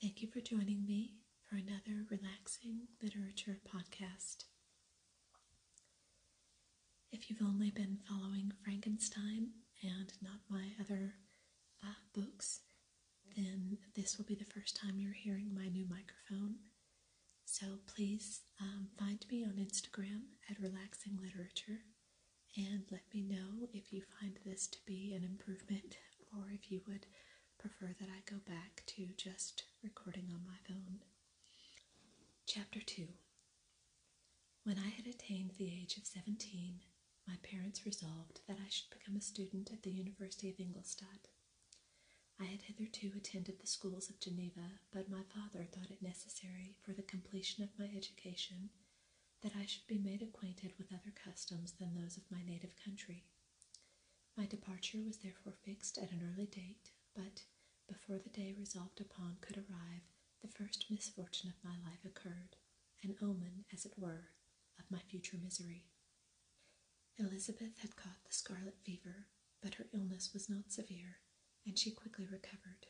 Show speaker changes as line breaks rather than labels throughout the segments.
Thank you for joining me for another relaxing literature podcast. If you've only been following Frankenstein and not my other uh, books, then this will be the first time you're hearing my new microphone. So please um, find me on Instagram at Relaxing Literature and let me know if you find this to be an improvement or if you would prefer that I go back to just recording on my phone. Chapter 2 When I had attained the age of 17, my parents resolved that I should become a student at the University of Ingolstadt. I had hitherto attended the schools of Geneva, but my father thought it necessary for the completion of my education that I should be made acquainted with other customs than those of my native country. My departure was therefore fixed at an early date, but before the day resolved upon could arrive, the first misfortune of my life occurred, an omen, as it were, of my future misery. Elizabeth had caught the scarlet fever, but her illness was not severe, and she quickly recovered.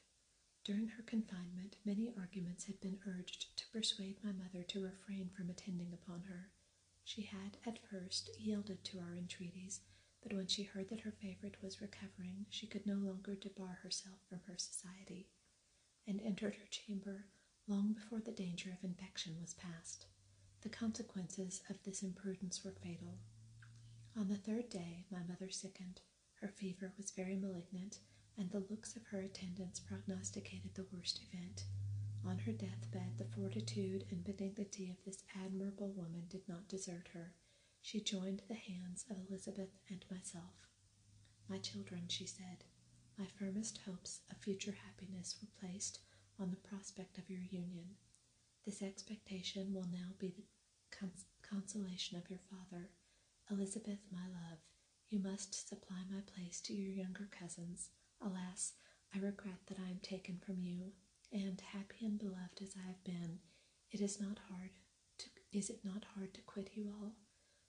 During her confinement, many arguments had been urged to persuade my mother to refrain from attending upon her. She had, at first, yielded to our entreaties, but when she heard that her favorite was recovering, she could no longer debar herself from her society, and entered her chamber long before the danger of infection was past. The consequences of this imprudence were fatal. On the third day, my mother sickened. Her fever was very malignant, and the looks of her attendants prognosticated the worst event. On her deathbed, the fortitude and benignity of this admirable woman did not desert her. She joined the hands of Elizabeth and myself. My children, she said, my firmest hopes of future happiness were placed on the prospect of your union. This expectation will now be the cons- consolation of your father. Elizabeth, my love, you must supply my place to your younger cousins. Alas, I regret that I am taken from you, and happy and beloved as I have been, it is not hard to is it not hard to quit you all?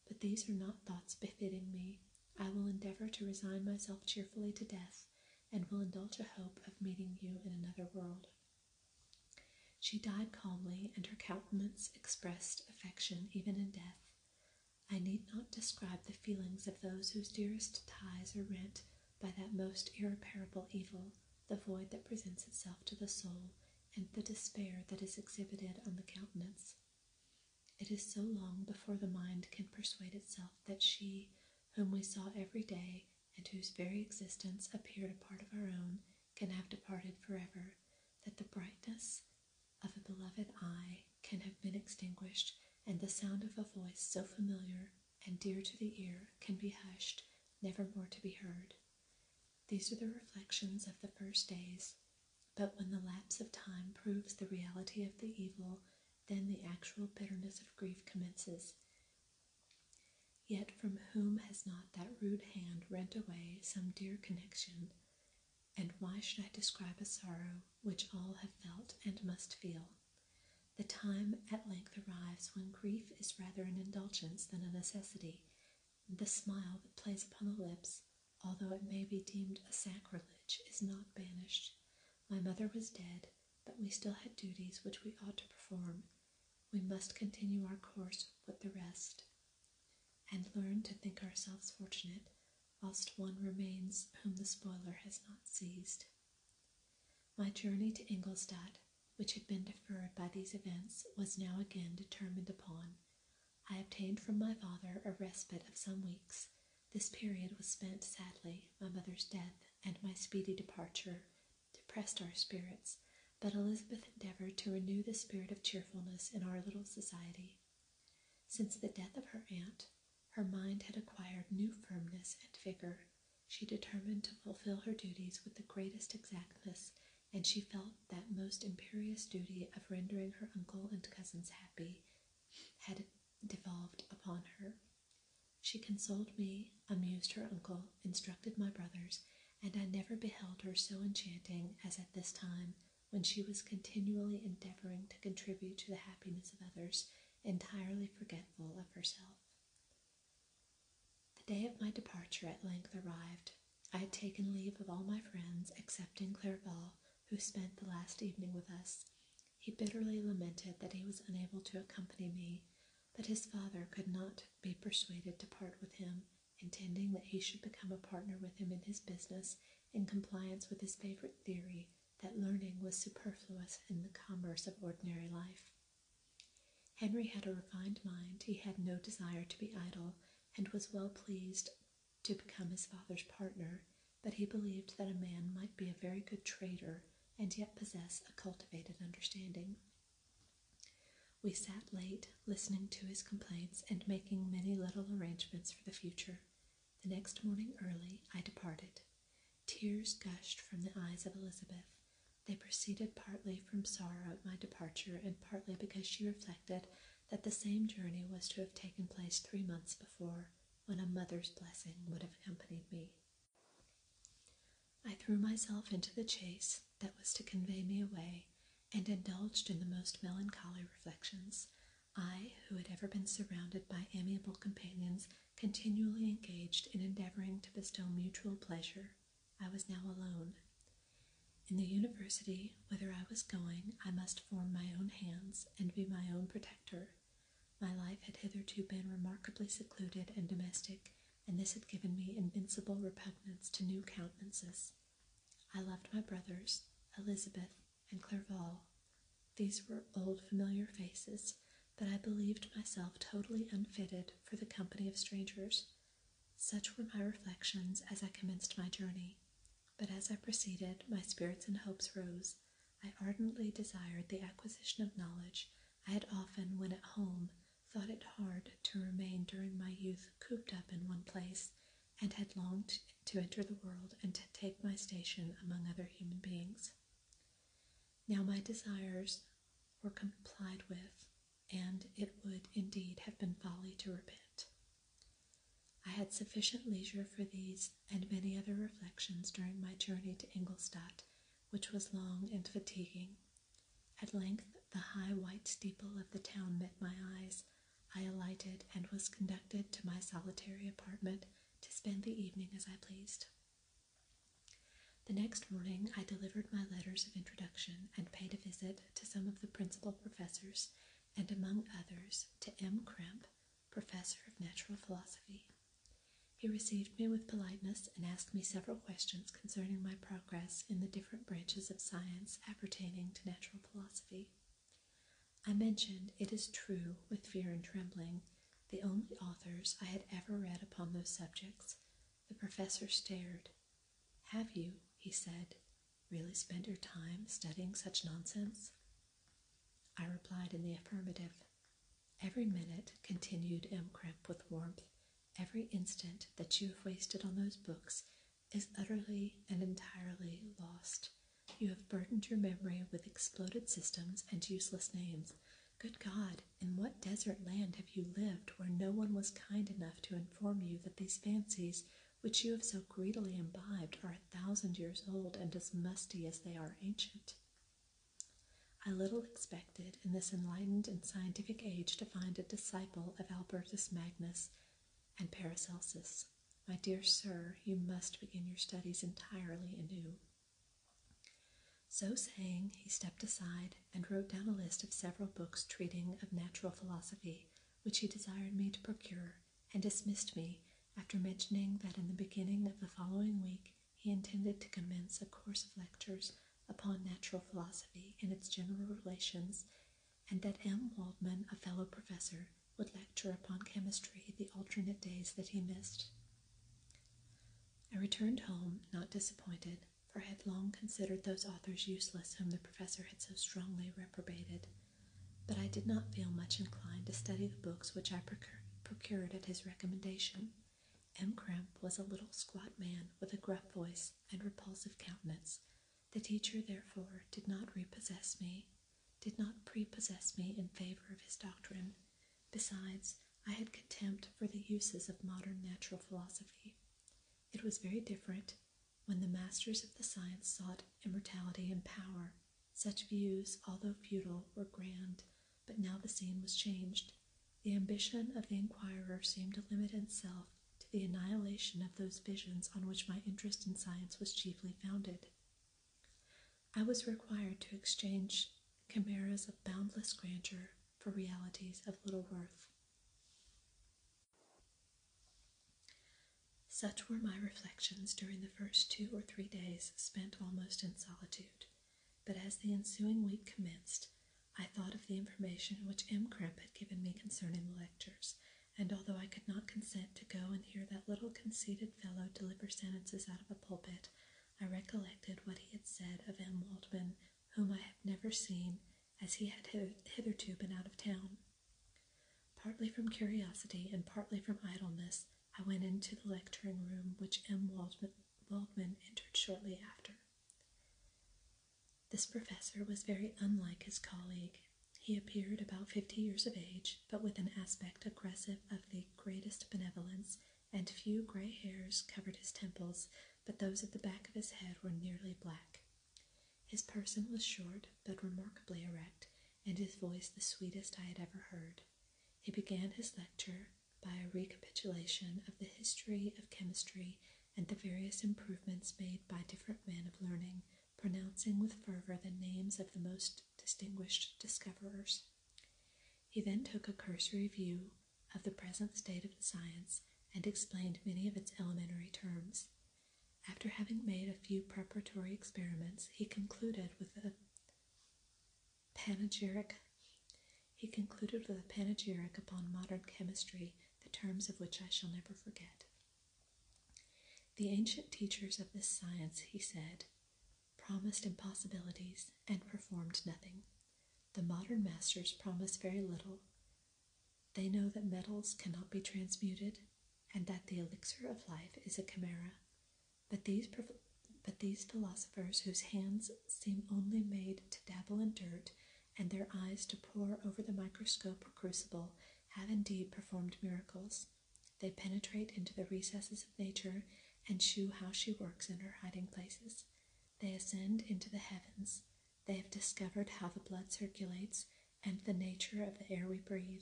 But these are not thoughts befitting me. I will endeavor to resign myself cheerfully to death, and will indulge a hope of meeting you in another world. She died calmly, and her countenance expressed affection even in death. I need not describe the feelings of those whose dearest ties are rent by that most irreparable evil, the void that presents itself to the soul, and the despair that is exhibited on the countenance. It is so long before the mind can persuade itself that she, whom we saw every day, and whose very existence appeared a part of our own, can have departed forever, that the brightness of a beloved eye can have been extinguished, and the sound of a voice so familiar and dear to the ear can be hushed, never more to be heard. These are the reflections of the first days, but when the lapse of time proves the reality of the evil, then the actual bitterness of grief commences. Yet from whom has not that rude hand rent away some dear connection? And why should I describe a sorrow which all have felt and must feel? The time at length arrives when grief is rather an indulgence than a necessity. The smile that plays upon the lips, although it may be deemed a sacrilege, is not banished. My mother was dead, but we still had duties which we ought to perform. We must continue our course with the rest, and learn to think ourselves fortunate whilst one remains whom the spoiler has not seized. My journey to Ingolstadt, which had been deferred by these events, was now again determined upon. I obtained from my father a respite of some weeks. This period was spent sadly. My mother's death and my speedy departure depressed our spirits, but Elizabeth endeavored to renew the spirit of cheerfulness in our little society. Since the death of her aunt, her mind had acquired new firmness and vigor. She determined to fulfill her duties with the greatest exactness, and she felt that most imperious duty of rendering her uncle and cousins happy had devolved upon her. She consoled me, amused her uncle, instructed my brothers, and I never beheld her so enchanting as at this time, when she was continually endeavoring to contribute to the happiness of others, entirely forgetful of herself. The day of my departure at length arrived. I had taken leave of all my friends excepting Clerval, who spent the last evening with us. He bitterly lamented that he was unable to accompany me, but his father could not be persuaded to part with him, intending that he should become a partner with him in his business in compliance with his favorite theory that learning was superfluous in the commerce of ordinary life. Henry had a refined mind, he had no desire to be idle, and was well pleased to become his father's partner, but he believed that a man might be a very good trader and yet possess a cultivated understanding. We sat late, listening to his complaints and making many little arrangements for the future. The next morning early, I departed. Tears gushed from the eyes of Elizabeth. They proceeded partly from sorrow at my departure and partly because she reflected that the same journey was to have taken place three months before, when a mother's blessing would have accompanied me. I threw myself into the chaise that was to convey me away and indulged in the most melancholy reflections. I, who had ever been surrounded by amiable companions, continually engaged in endeavoring to bestow mutual pleasure, I was now alone. In the university, whither I was going, I must form my own hands and be my own protector. My life had hitherto been remarkably secluded and domestic, and this had given me invincible repugnance to new countenances. I loved my brothers, Elizabeth, and Clerval. These were old familiar faces, but I believed myself totally unfitted for the company of strangers. Such were my reflections as I commenced my journey. But as I proceeded, my spirits and hopes rose. I ardently desired the acquisition of knowledge. I had often, when at home, thought it hard to remain during my youth cooped up in one place, and had longed to enter the world and to take my station among other human beings. Now my desires were complied with, and it would indeed have been folly to repent. I had sufficient leisure for these and many other reflections during my journey to Ingolstadt, which was long and fatiguing. At length, the high white steeple of the town met my eyes. I alighted and was conducted to my solitary apartment to spend the evening as I pleased. The next morning, I delivered my letters of introduction and paid a visit to some of the principal professors, and among others to M. Krempe, professor of natural philosophy. He received me with politeness and asked me several questions concerning my progress in the different branches of science appertaining to natural philosophy. I mentioned, it is true, with fear and trembling, the only authors I had ever read upon those subjects. The professor stared. Have you, he said, really spent your time studying such nonsense? I replied in the affirmative. Every minute, continued M. Krempe with warmth, every instant that you have wasted on those books is utterly and entirely lost. You have burdened your memory with exploded systems and useless names. Good God, in what desert land have you lived where no one was kind enough to inform you that these fancies, which you have so greedily imbibed, are a thousand years old and as musty as they are ancient? I little expected in this enlightened and scientific age to find a disciple of Albertus Magnus and Paracelsus. My dear sir, you must begin your studies entirely anew. So saying, he stepped aside and wrote down a list of several books treating of natural philosophy, which he desired me to procure, and dismissed me after mentioning that in the beginning of the following week he intended to commence a course of lectures upon natural philosophy and its general relations, and that M. Waldman, a fellow professor, would lecture upon chemistry the alternate days that he missed. I returned home, not disappointed, for I had long considered those authors useless whom the professor had so strongly reprobated. But I did not feel much inclined to study the books which I procured at his recommendation. M. Krempe was a little squat man with a gruff voice and repulsive countenance. The teacher, therefore, did not repossess me, did not prepossess me in favor of his doctrine. Besides, I had contempt for the uses of modern natural philosophy. It was very different when the masters of the science sought immortality and power. Such views, although futile, were grand, but now the scene was changed. The ambition of the inquirer seemed to limit itself to the annihilation of those visions on which my interest in science was chiefly founded. I was required to exchange chimeras of boundless grandeur for realities of little worth. Such were my reflections during the first two or three days spent almost in solitude. But as the ensuing week commenced, I thought of the information which M. Krempe had given me concerning the lectures, and although I could not consent to go and hear that little conceited fellow deliver sentences out of a pulpit, I recollected what he had said of M. Waldman, whom I have never seen, as he had hitherto been out of town. Partly from curiosity and partly from idleness, I went into the lecturing room which M. Waldman, Waldman entered shortly after. This professor was very unlike his colleague. He appeared about fifty years of age, but with an aspect aggressive of the greatest benevolence, and few gray hairs covered his temples, but those at the back of his head were nearly black. His person was short, but remarkably erect, and his voice the sweetest I had ever heard. He began his lecture by a recapitulation of the history of chemistry and the various improvements made by different men of learning, pronouncing with fervor the names of the most distinguished discoverers. He then took a cursory view of the present state of the science and explained many of its elementary terms. After having made a few preparatory experiments, he concluded with a panegyric. He concluded with a panegyric upon modern chemistry, the terms of which I shall never forget. The ancient teachers of this science, he said, promised impossibilities and performed nothing. The modern masters promise very little. They know that metals cannot be transmuted and that the elixir of life is a chimera. But these, but these philosophers, whose hands seem only made to dabble in dirt and their eyes to pore over the microscope or crucible, have indeed performed miracles. They penetrate into the recesses of nature and shew how she works in her hiding places. They ascend into the heavens. They have discovered how the blood circulates and the nature of the air we breathe.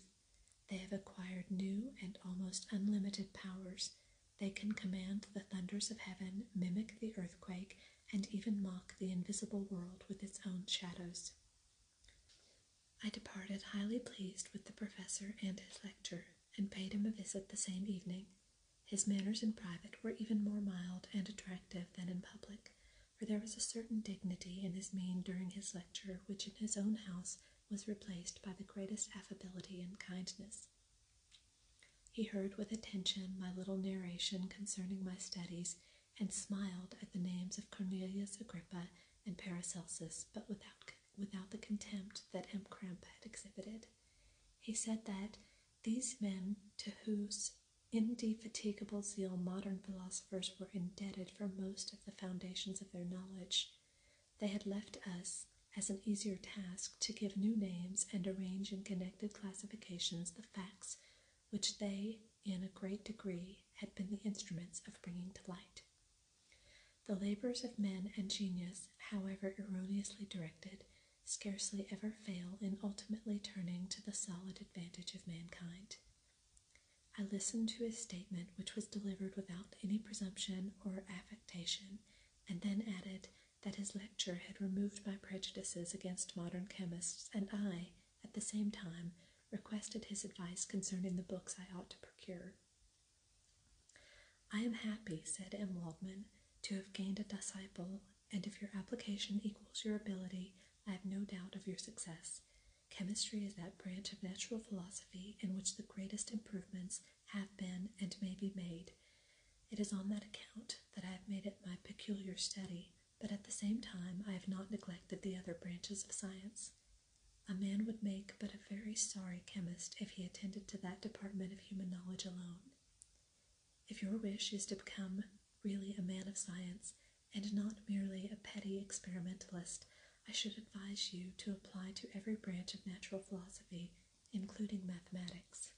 They have acquired new and almost unlimited powers. They can command the thunders of heaven, mimic the earthquake, and even mock the invisible world with its own shadows. I departed highly pleased with the professor and his lecture, and paid him a visit the same evening. His manners in private were even more mild and attractive than in public, for there was a certain dignity in his mien during his lecture which in his own house was replaced by the greatest affability and kindness. He heard with attention my little narration concerning my studies, and smiled at the names of Cornelius Agrippa and Paracelsus, but without without the contempt that M. Krempe had exhibited. He said that these men to whose indefatigable zeal modern philosophers were indebted for most of the foundations of their knowledge, they had left us as an easier task to give new names and arrange in connected classifications the facts which they, in a great degree, had been the instruments of bringing to light. The labors of men and genius, however erroneously directed, scarcely ever fail in ultimately turning to the solid advantage of mankind. I listened to his statement, which was delivered without any presumption or affectation, and then added that his lecture had removed my prejudices against modern chemists, and I, at the same time, requested his advice concerning the books I ought to procure. I am happy, said M. Waldman, to have gained a disciple, and if your application equals your ability, I have no doubt of your success. Chemistry is that branch of natural philosophy in which the greatest improvements have been and may be made. It is on that account that I have made it my peculiar study, but at the same time I have not neglected the other branches of science. A man would make but a very sorry chemist if he attended to that department of human knowledge alone. If your wish is to become really a man of science, and not merely a petty experimentalist, I should advise you to apply to every branch of natural philosophy, including mathematics.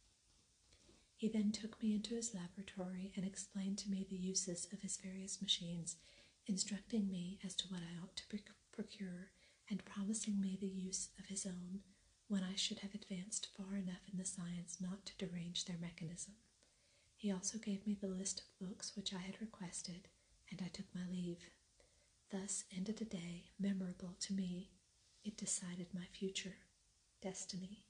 He then took me into his laboratory and explained to me the uses of his various machines, instructing me as to what I ought to procure, and promising me the use of his own when I should have advanced far enough in the science not to derange their mechanism. He also gave me the list of books which I had requested, and I took my leave. Thus ended a day memorable to me it decided my future destiny.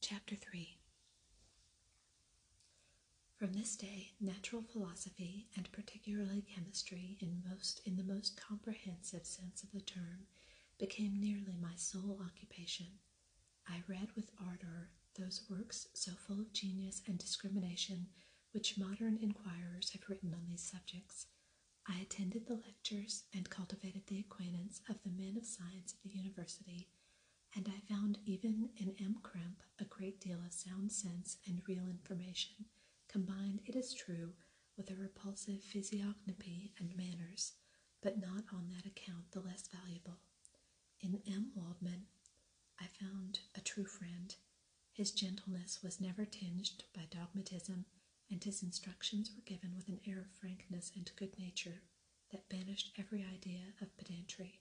Chapter 3 From this day, natural philosophy, and particularly chemistry in, most, in the most comprehensive sense of the term, became nearly my sole occupation. I read with ardor those works so full of genius and discrimination which modern inquirers have written on these subjects. I attended the lectures and cultivated the acquaintance of the men of science at the university, and I found even in M. Krempe a great deal of sound sense and real information, combined, it is true, with a repulsive physiognomy and manners, but not on that account the less valuable. In M. Waldman, I found a true friend. His gentleness was never tinged by dogmatism, and his instructions were given with an air of frankness and good nature that banished every idea of pedantry.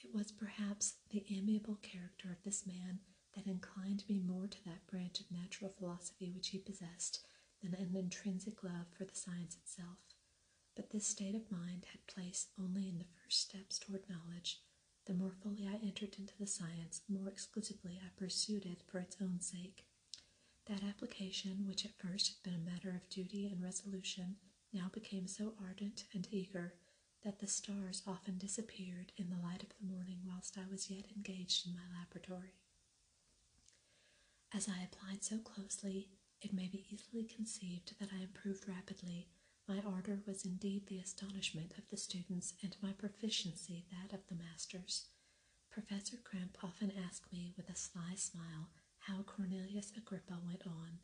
It was perhaps the amiable character of this man that inclined me more to that branch of natural philosophy which he possessed than an intrinsic love for the science itself. But this state of mind had place only in the first steps toward knowledge. The more fully I entered into the science, the more exclusively I pursued it for its own sake. That application, which at first had been a matter of duty and resolution, now became so ardent and eager that the stars often disappeared in the light of the morning whilst I was yet engaged in my laboratory. As I applied so closely, it may be easily conceived that I improved rapidly. My ardor was indeed the astonishment of the students, and my proficiency that of the masters. Professor Krempe often asked me with a sly smile how Cornelius Agrippa went on,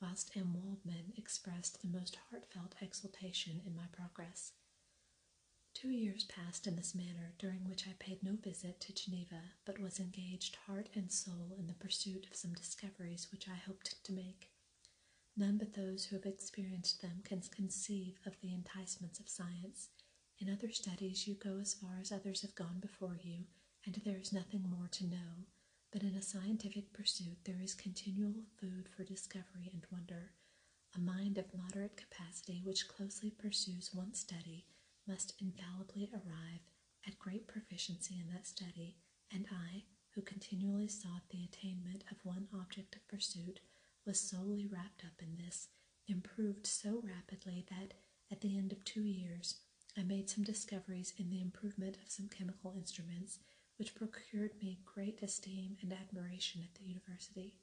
whilst M. Waldman expressed the most heartfelt exultation in my progress. Two years passed in this manner, during which I paid no visit to Geneva, but was engaged heart and soul in the pursuit of some discoveries which I hoped to make. None but those who have experienced them can conceive of the enticements of science. In other studies, you go as far as others have gone before you, and there is nothing more to know. But in a scientific pursuit, there is continual food for discovery and wonder. A mind of moderate capacity which closely pursues one study must infallibly arrive at great proficiency in that study, and I, who continually sought the attainment of one object of pursuit, was solely wrapped up in this, improved so rapidly that at the end of two years I made some discoveries in the improvement of some chemical instruments, which procured me great esteem and admiration at the university.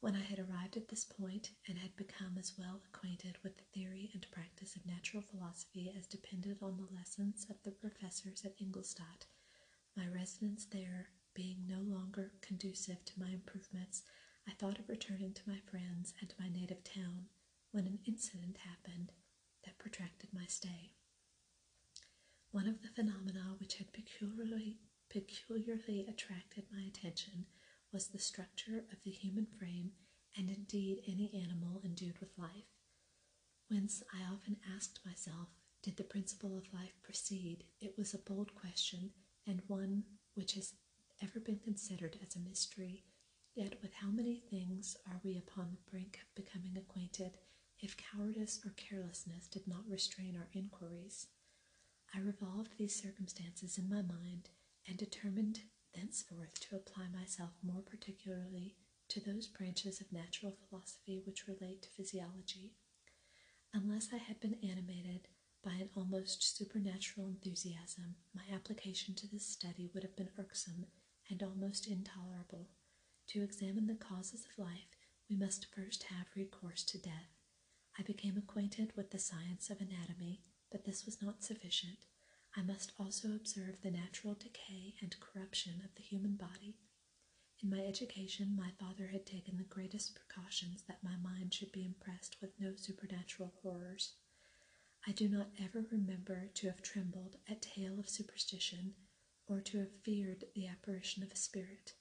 When I had arrived at this point and had become as well acquainted with the theory and practice of natural philosophy as depended on the lessons of the professors at Ingolstadt, my residence there being no longer conducive to my improvements, I thought of returning to my friends and my native town when an incident happened that protracted my stay. One of the phenomena which had peculiarly, peculiarly attracted my attention was the structure of the human frame and indeed any animal endued with life. Whence I often asked myself, did the principle of life proceed? It was a bold question, and one which has ever been considered as a mystery. Yet, with how many things are we upon the brink of becoming acquainted if cowardice or carelessness did not restrain our inquiries? I revolved these circumstances in my mind and determined thenceforth to apply myself more particularly to those branches of natural philosophy which relate to physiology. Unless I had been animated by an almost supernatural enthusiasm, my application to this study would have been irksome and almost intolerable. To examine the causes of life, we must first have recourse to death. I became acquainted with the science of anatomy, but this was not sufficient. I must also observe the natural decay and corruption of the human body. In my education, my father had taken the greatest precautions that my mind should be impressed with no supernatural horrors. I do not ever remember to have trembled at tale of superstition or to have feared the apparition of a spirit.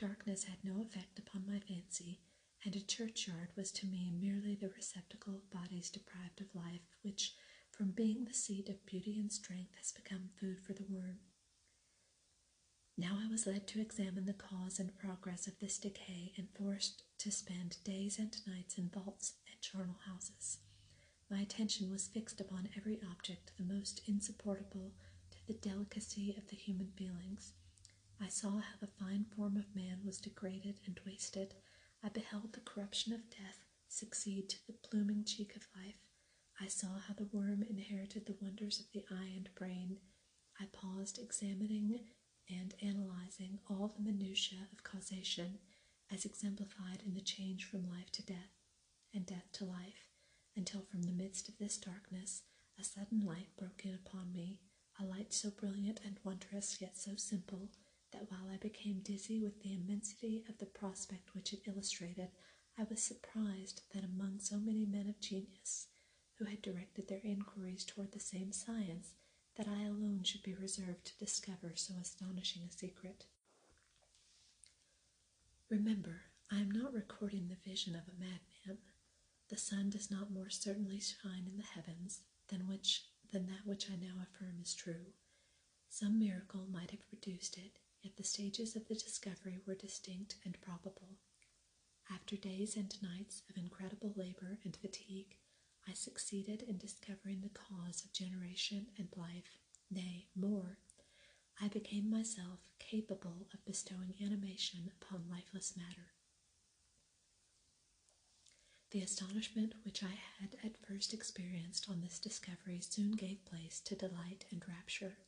Darkness had no effect upon my fancy, and a churchyard was to me merely the receptacle of bodies deprived of life, which from being the seat of beauty and strength has become food for the worm. Now I was led to examine the cause and progress of this decay and forced to spend days and nights in vaults and charnel houses. My attention was fixed upon every object the most insupportable to the delicacy of the human feelings. I saw how the fine form of man was degraded and wasted. I beheld the corruption of death succeed to the blooming cheek of life. I saw how the worm inherited the wonders of the eye and brain. I paused examining and analyzing all the minutiae of causation as exemplified in the change from life to death and death to life, until from the midst of this darkness a sudden light broke in upon me, a light so brilliant and wondrous yet so simple that while I became dizzy with the immensity of the prospect which it illustrated, I was surprised that among so many men of genius who had directed their inquiries toward the same science, that I alone should be reserved to discover so astonishing a secret. Remember, I am not recording the vision of a madman. The sun does not more certainly shine in the heavens than which than that which I now affirm is true. Some miracle might have produced it, yet the stages of the discovery were distinct and probable. After days and nights of incredible labor and fatigue, I succeeded in discovering the cause of generation and life. Nay, more, I became myself capable of bestowing animation upon lifeless matter. The astonishment which I had at first experienced on this discovery soon gave place to delight and rapture.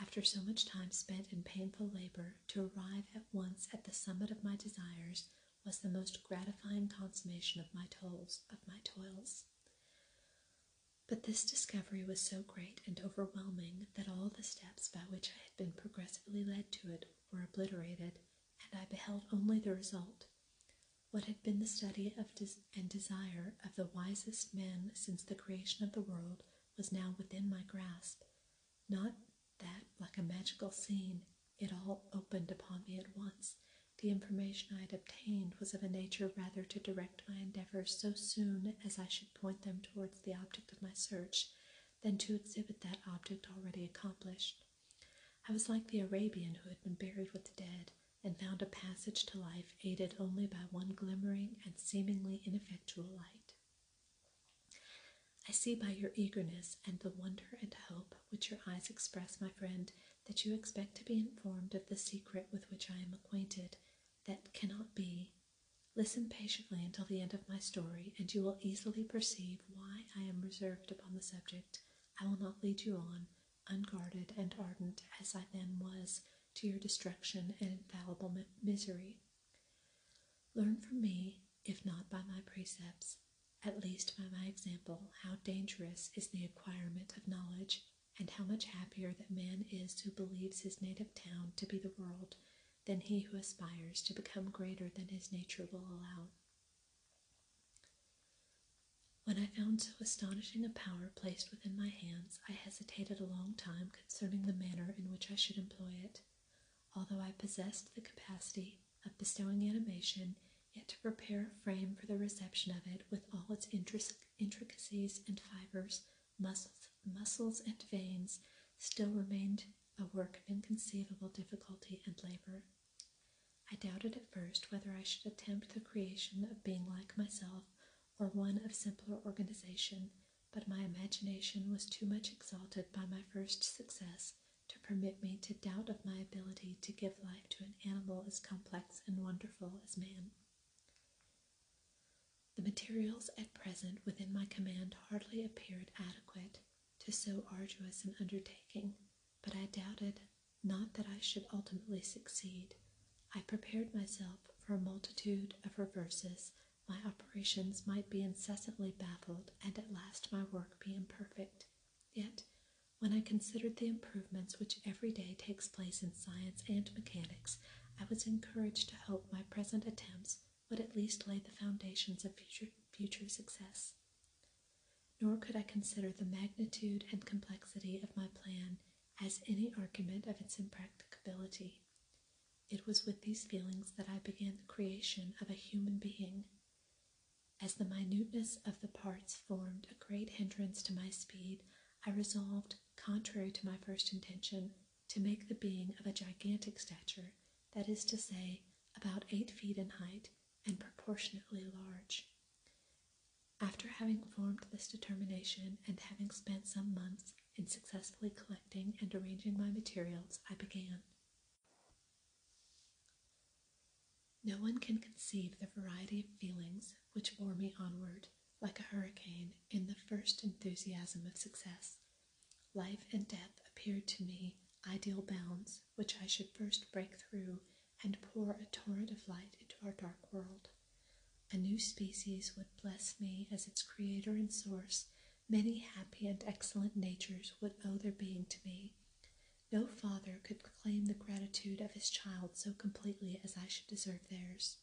After so much time spent in painful labor, to arrive at once at the summit of my desires was the most gratifying consummation of my toils. Of my toils. But this discovery was so great and overwhelming that all the steps by which I had been progressively led to it were obliterated, and I beheld only the result. What had been the study of des- and desire of the wisest men since the creation of the world was now within my grasp. Not that, like a magical scene, it all opened upon me at once. The information I had obtained was of a nature rather to direct my endeavors so soon as I should point them towards the object of my search than to exhibit that object already accomplished. I was like the Arabian who had been buried with the dead and found a passage to life aided only by one glimmering and seemingly ineffectual light. I see by your eagerness and the wonder and hope which your eyes express, my friend, that you expect to be informed of the secret with which I am acquainted, that cannot be. Listen patiently until the end of my story, and you will easily perceive why I am reserved upon the subject. I will not lead you on, unguarded and ardent as I then was, to your destruction and infallible misery. Learn from me, if not by my precepts, at least by my example, how dangerous is the acquirement of knowledge, and how much happier that man is who believes his native town to be the world than he who aspires to become greater than his nature will allow. When I found so astonishing a power placed within my hands, I hesitated a long time concerning the manner in which I should employ it. Although I possessed the capacity of bestowing animation, yet to prepare a frame for the reception of it with all its intricacies and fibers, muscles, muscles and veins, still remained a work of inconceivable difficulty and labor. I doubted at first whether I should attempt the creation of being like myself or one of simpler organization, but my imagination was too much exalted by my first success to permit me to doubt of my ability to give life to an animal as complex and wonderful as man. The materials at present within my command hardly appeared adequate to so arduous an undertaking, but I doubted not that I should ultimately succeed. I prepared myself for a multitude of reverses. My operations might be incessantly baffled, and at last my work be imperfect. Yet, when I considered the improvements which every day takes place in science and mechanics, I was encouraged to hope my present attempts would at least lay the foundations of future, future success. Nor could I consider the magnitude and complexity of my plan as any argument of its impracticability. It was with these feelings that I began the creation of a human being. As the minuteness of the parts formed a great hindrance to my speed, I resolved, contrary to my first intention, to make the being of a gigantic stature, that is to say, about eight feet in height and proportionately large. After having formed this determination and having spent some months in successfully collecting and arranging my materials, I began. No one can conceive the variety of feelings which bore me onward, like a hurricane, in the first enthusiasm of success. Life and death appeared to me ideal bounds which I should first break through and pour a torrent of light into our dark world. A new species would bless me as its creator and source. Many happy and excellent natures would owe their being to me. No father could claim the gratitude of his child so completely as I should deserve theirs.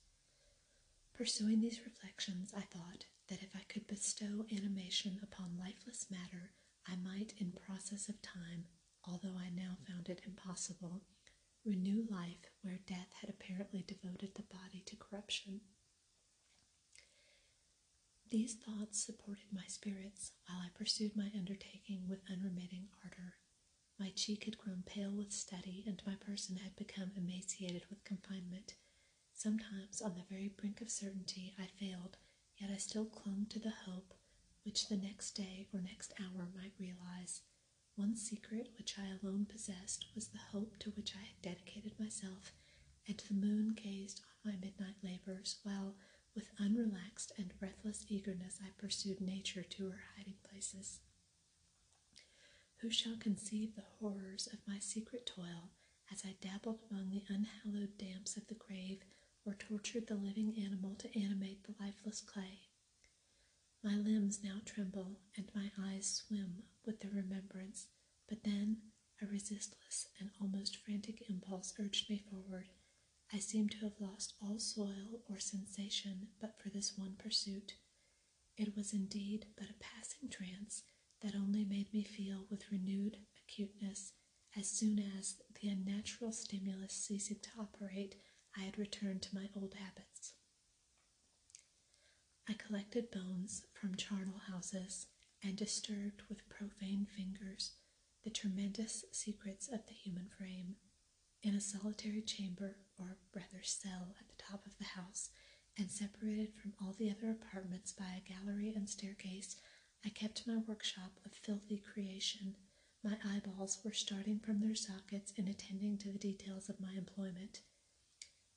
Pursuing these reflections, I thought that if I could bestow animation upon lifeless matter, I might, in process of time, although I now found it impossible, renew life where death had apparently devoted the body to corruption. These thoughts supported my spirits while I pursued my undertaking with unremitting ardor. My cheek had grown pale with study, and my person had become emaciated with confinement. Sometimes, on the very brink of certainty, I failed, yet I still clung to the hope which the next day or next hour might realize. One secret which I alone possessed was the hope to which I had dedicated myself, and the moon gazed on my midnight labors, while, with unrelaxed and breathless eagerness, I pursued nature to her hiding places. Who shall conceive the horrors of my secret toil as I dabbled among the unhallowed damps of the grave or tortured the living animal to animate the lifeless clay? My limbs now tremble and my eyes swim with the remembrance, but then a resistless and almost frantic impulse urged me forward. I seemed to have lost all soil or sensation but for this one pursuit. It was indeed but a passing trance that only made me feel with renewed acuteness as soon as, the unnatural stimulus ceased to operate, I had returned to my old habits. Collected bones from charnel houses and disturbed with profane fingers the tremendous secrets of the human frame. In a solitary chamber, or rather cell, at the top of the house, and separated from all the other apartments by a gallery and staircase, I kept my workshop of filthy creation. My eyeballs were starting from their sockets in attending to the details of my employment.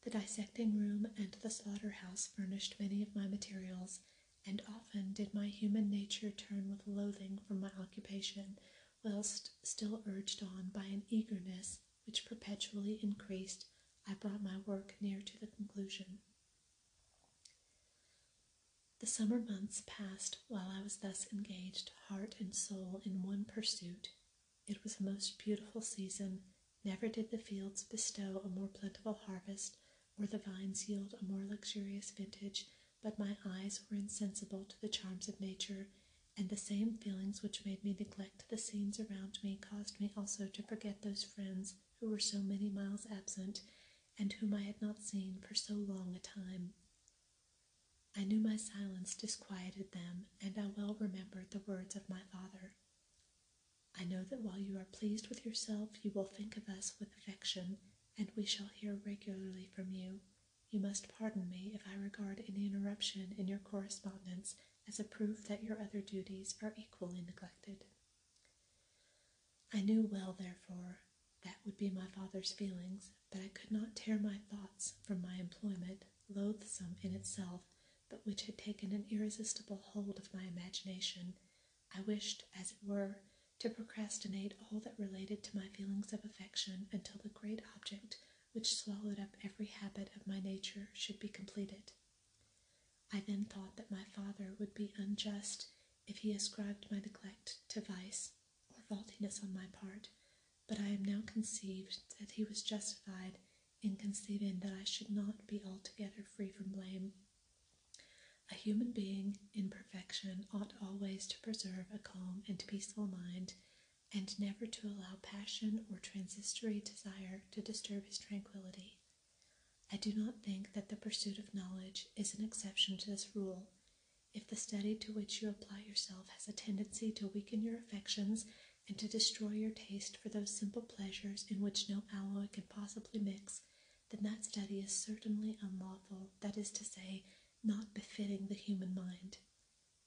The dissecting room and the slaughterhouse furnished many of my materials, and often did my human nature turn with loathing from my occupation, whilst still urged on by an eagerness which perpetually increased, I brought my work near to the conclusion. The summer months passed while I was thus engaged, heart and soul, in one pursuit. It was a most beautiful season. Never did the fields bestow a more plentiful harvest, or the vines yield a more luxurious vintage, but my eyes were insensible to the charms of nature, and the same feelings which made me neglect the scenes around me caused me also to forget those friends who were so many miles absent, and whom I had not seen for so long a time. I knew my silence disquieted them, and I well remembered the words of my father. I know that while you are pleased with yourself, you will think of us with affection, and we shall hear regularly from you. You must pardon me if I regard any interruption in your correspondence as a proof that your other duties are equally neglected. I knew well, therefore, that would be my father's feelings, but I could not tear my thoughts from my employment, loathsome in itself, but which had taken an irresistible hold of my imagination. I wished, as it were, to procrastinate all that related to my feelings of affection until the great object which swallowed up every habit of my nature should be completed. I then thought that my father would be unjust if he ascribed my neglect to vice or faultiness on my part, but I am now conceived that he was justified in conceiving that I should not be altogether free from blame. A human being in perfection ought always to preserve a calm and peaceful mind, and never to allow passion or transitory desire to disturb his tranquillity. I do not think that the pursuit of knowledge is an exception to this rule. If the study to which you apply yourself has a tendency to weaken your affections and to destroy your taste for those simple pleasures in which no alloy can possibly mix, then that study is certainly unlawful, that is to say, not befitting the human mind.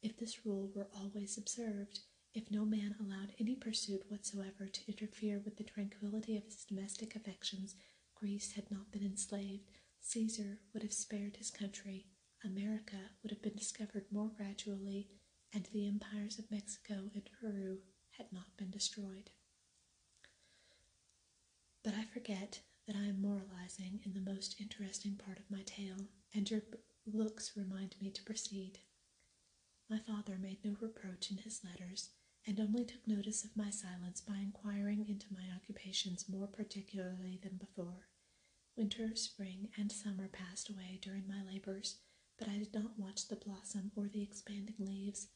If this rule were always observed, if no man allowed any pursuit whatsoever to interfere with the tranquillity of his domestic affections, Greece had not been enslaved, Caesar would have spared his country, America would have been discovered more gradually, and the empires of Mexico and Peru had not been destroyed. But I forget that I am moralizing in the most interesting part of my tale, and your looks remind me to proceed. My father made no reproach in his letters, and only took notice of my silence by inquiring into my occupations more particularly than before. Winter, spring, and summer passed away during my labors, but I did not watch the blossom or the expanding leaves,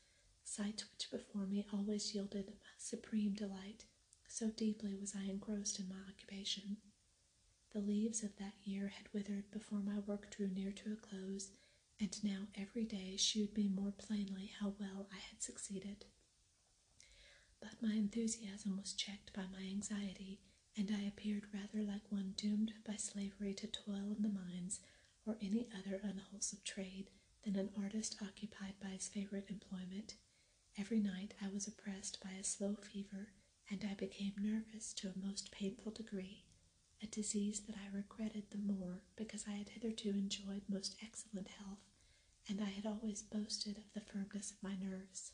sights which before me always yielded supreme delight, so deeply was I engrossed in my occupation. The leaves of that year had withered before my work drew near to a close, and now every day shewed me more plainly how well I had succeeded. But my enthusiasm was checked by my anxiety, and I appeared rather like one doomed by slavery to toil in the mines or any other unwholesome trade than an artist occupied by his favorite employment. Every night I was oppressed by a slow fever, and I became nervous to a most painful degree, a disease that I regretted the more because I had hitherto enjoyed most excellent health, and I had always boasted of the firmness of my nerves.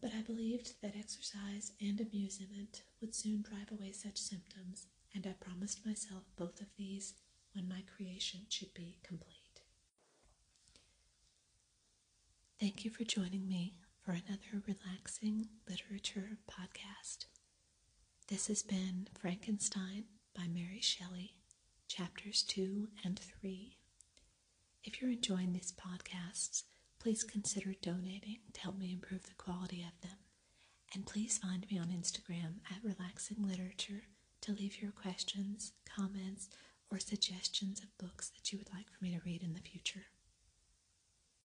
But I believed that exercise and amusement would soon drive away such symptoms, and I promised myself both of these when my creation should be complete. Thank you for joining me for another relaxing literature podcast. This has been Frankenstein by Mary Shelley, chapters 2 and 3. If you're enjoying these podcasts, please consider donating to help me improve the quality of them. And please find me on Instagram at Relaxing Literature to leave your questions, comments, or suggestions of books that you would like for me to read in the future.